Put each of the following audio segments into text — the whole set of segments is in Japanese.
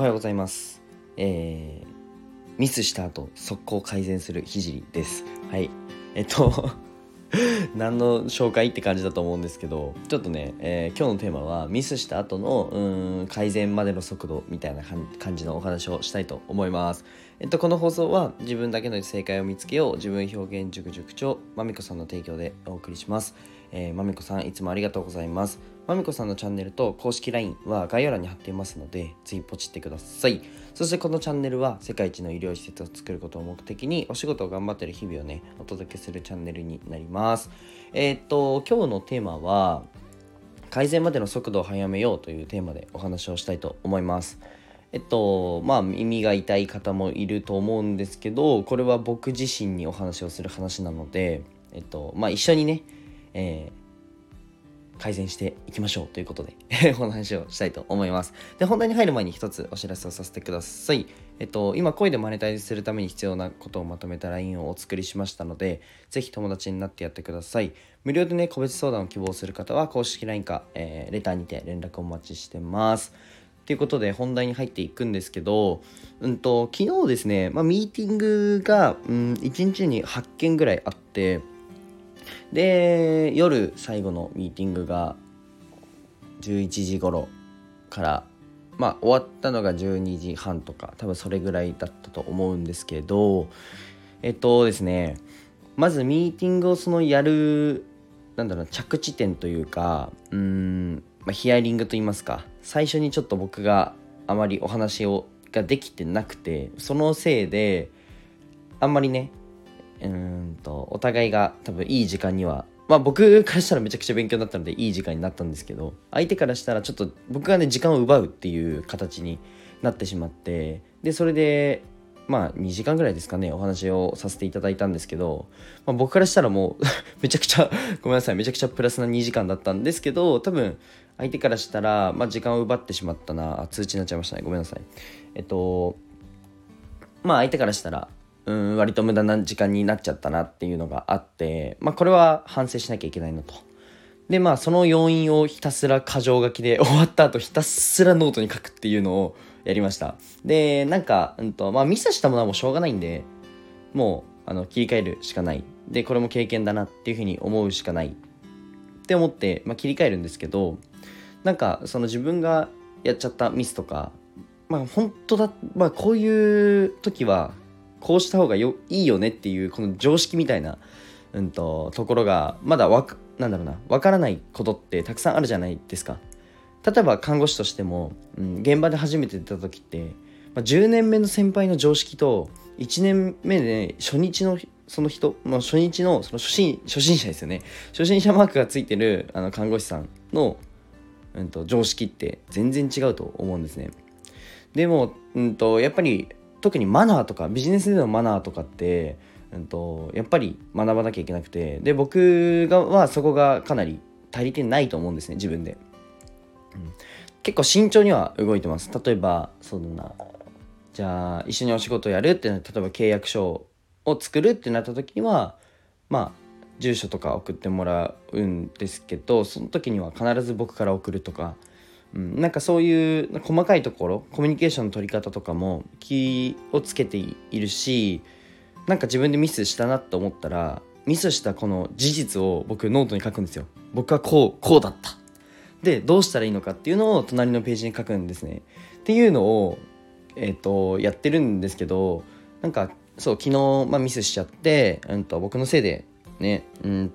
おはようございます。えー、ミスした後、速攻改善するひじりです。はい。えっと、何の紹介って感じだと思うんですけど、ちょっとね、えー今日のテーマは、ミスした後の、うーん、改善までの速度みたいな感じのお話をしたいと思います。えっと、この放送は、自分だけの正解を見つけよう、自分表現塾塾長、まみこさんの提供でお送りします。え、まみこさん、いつもありがとうございます。まみこさんのチャンネルと公式 LINE は概要欄に貼っていますので、ぜひポチってください。そしてこのチャンネルは世界一の医療施設を作ることを目的にお仕事を頑張ってる日々をね、お届けするチャンネルになります。えーっと、今日のテーマは、改善までの速度を早めようというテーマでお話をしたいと思います。えっとまあ耳が痛い方もいると思うんですけどこれは僕自身にお話をする話なのでえっとまあ一緒にね、えー改善していきましょうということで お話をしたいと思います。で、本題に入る前に一つお知らせをさせてください。えっと、今、声でマネタイズするために必要なことをまとめた LINE をお作りしましたので、ぜひ友達になってやってください。無料でね、個別相談を希望する方は、公式 LINE か、えーレターにて連絡をお待ちしてます。ということで本題に入っていくんですけど、うんと、昨日ですね、まあ、ミーティングが、うん、1日に8件ぐらいあって、で夜最後のミーティングが11時頃からまあ終わったのが12時半とか多分それぐらいだったと思うんですけどえっとですねまずミーティングをそのやるなんだろう着地点というかうん、まあ、ヒアリングと言いますか最初にちょっと僕があまりお話をができてなくてそのせいであんまりねうんとお互いが多分いい時間にはまあ僕からしたらめちゃくちゃ勉強になったのでいい時間になったんですけど相手からしたらちょっと僕がね時間を奪うっていう形になってしまってでそれでまあ2時間ぐらいですかねお話をさせていただいたんですけど、まあ、僕からしたらもう めちゃくちゃごめんなさいめちゃくちゃプラスな2時間だったんですけど多分相手からしたら、まあ、時間を奪ってしまったな。通知になっちゃいましたね。ごめんなさい。えっとまあ相手からしたらうん割と無駄な時間になっちゃったなっていうのがあってまあこれは反省しなきゃいけないなと。でまあその要因をひたすら箇条書きで終わった後ひたすらノートに書くっていうのをやりました。でなんか、うんとまあ、ミスしたものはもうしょうがないんでもうあの切り替えるしかない。でこれも経験だなっていうふうに思うしかない。って思って、まあ、切り替えるんですけどなんかその自分がやっちゃったミスとかまあ本当だまあこういう時はこうした方がよいいよねっていうこの常識みたいな、うん、とところがまだわかなんだろうなわからないことってたくさんあるじゃないですか。例えば看護師としても、うん、現場で初めて出た時って、まあ、10年目の先輩の常識と1年目で初日のその人、まあ、初日のその初心初心者ですよね。初心者マークがついてるあの看護師さんの、うん、と常識って全然違うと思うんですね。でも、うん、とやっぱり特にマナーとかビジネスでのマナーとかって、うん、とやっぱり学ばなきゃいけなくてで僕がはそこがかなり足りてないと思うんですね自分で、うん。結構慎重には動いてます。例えばそうだなじゃあ一緒にお仕事やるって例えば契約書を作るってなった時にはまあ住所とか送ってもらうんですけどその時には必ず僕から送るとかうん、なんかそういう細かいところコミュニケーションの取り方とかも気をつけているしなんか自分でミスしたなと思ったらミスしたこの事実を僕ノートに書くんですよ。僕はこうこうだった。でどうしたらいいのかっていうのを隣のページに書くんですね。っていうのをえっ、とやってるんですけどなんかそう昨日、まあ、ミスしちゃって、うん、と僕のせいでね、うん、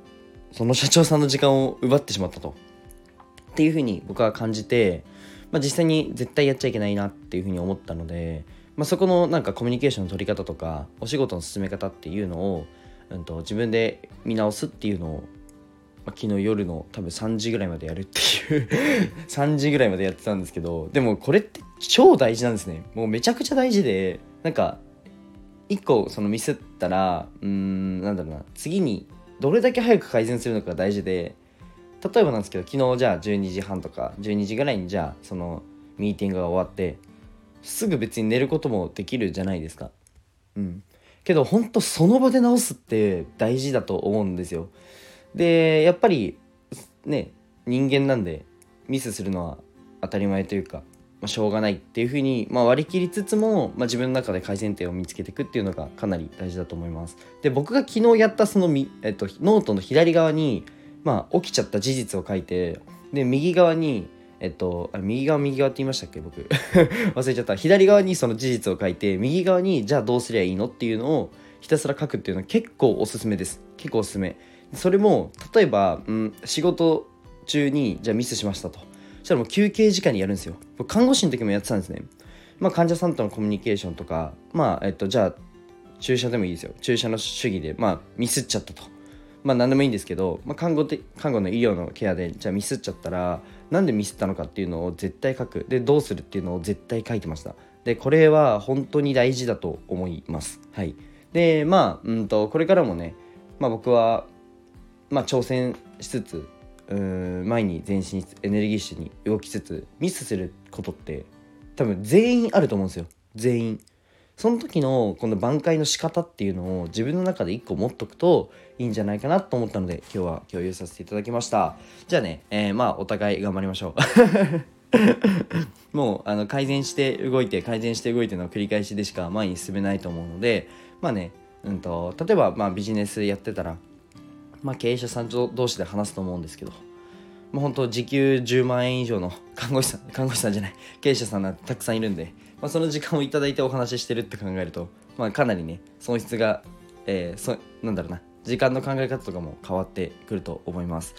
その社長さんの時間を奪ってしまったと。っていうふうに僕は感じて、まあ、実際に絶対やっちゃいけないなっていうふうに思ったので、まあ、そこのなんかコミュニケーションの取り方とかお仕事の進め方っていうのを、うん、と自分で見直すっていうのを、まあ、昨日夜の多分3時ぐらいまでやるっていう 3時ぐらいまでやってたんですけどでもこれって超大事なんですね。もうめちゃくちゃ大事でなんか一個そのミスったらうんなんだろうな次にどれだけ早く改善するのかが大事で例えばなんですけど昨日じゃあ12時半とか12時ぐらいにじゃあそのミーティングが終わってすぐ別に寝ることもできるじゃないですか。うん。けどほんとその場で直すって大事だと思うんですよ。でやっぱりね人間なんでミスするのは当たり前というかまあ、しょうがないっていうふうに、まあ、割り切りつつも、まあ、自分の中で改善点を見つけていくっていうのがかなり大事だと思います。で僕が昨日やったそのみ、えっと、ノートの左側に、まあ、起きちゃった事実を書いてで右側にえっと、あ右側右側って言いましたっけ？僕。忘れちゃった。左側にその事実を書いて右側にじゃあどうすりゃいいのっていうのをひたすら書くっていうのは結構おすすめです。結構おすすめ。それも例えば、うん、仕事中にじゃあミスしましたと。したらもう休憩時間にやるんですよ。看護師の時もやってたんですね。まあ患者さんとのコミュニケーションとかまあえっとじゃあ注射でもいいですよ。注射の主義でまあミスっちゃったと。まあ何でもいいんですけど、まあ、看護で看護の医療のケアでじゃあミスっちゃったらなんでミスったのかっていうのを絶対書く。でどうするっていうのを絶対書いてました。でこれは本当に大事だと思います。はい。でまあうんとこれからもね、まあ、僕は、まあ、挑戦しつつうん前に前進エネルギッシュに動きつつミスすることって多分全員あると思うんですよ。全員。その時のこの挽回の仕方っていうのを自分の中で一個持っとくといいんじゃないかなと思ったので今日は共有させていただきました。じゃあね、えー、まあお互い頑張りましょう。もうあの改善して動いて改善して動いての繰り返しでしか前に進めないと思うのでまあね、うんと、例えばまあビジネスやってたら、まあ、経営者さん同士で話すと思うんですけどまあ、本当時給10万円以上の看護師さん 看護師さんじゃない経営者さんがたくさんいるんでまあ、その時間をいただいてお話ししてるって考えると、まあ、かなりね損失が、えー、そなんだろうな時間の考え方とかも変わってくると思います。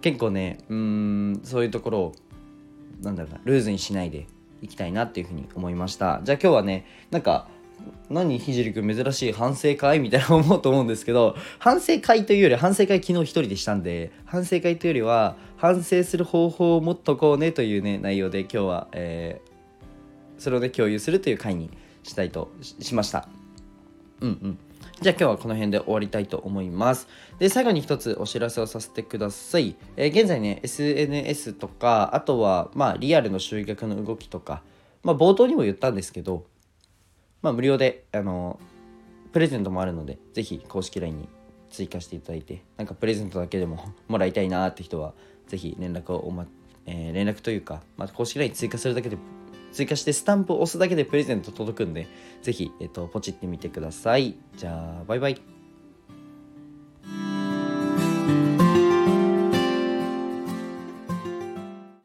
結構ねうんそういうところをなんだろうなルーズにしないでいきたいなっていうふうに思いました。じゃあ今日はねなんか何ひじりくん珍しい反省会？みたいな思うと思うんですけど反省会というより反省会昨日一人でしたんで反省会というよりは反省する方法を持っとこうねというね内容で今日は、えー、それをね共有するという回にしたいとしましたうんうんじゃあ今日はこの辺で終わりたいと思います。で、最後に一つお知らせをさせてください。えー、現在ね、SNS とか、あとは、まあ、リアルの集客の動きとか、まあ、冒頭にも言ったんですけど、まあ、無料で、あの、プレゼントもあるので、ぜひ公式 LINE に追加していただいて、なんかプレゼントだけでも もらいたいなって人は、ぜひ連絡をおま、えー、連絡というか、まあ、公式 LINE 追加するだけで追加してスタンプを押すだけでプレゼント届くんで、ぜひ、えっと、ポチってみてください。じゃあ、バイバイ。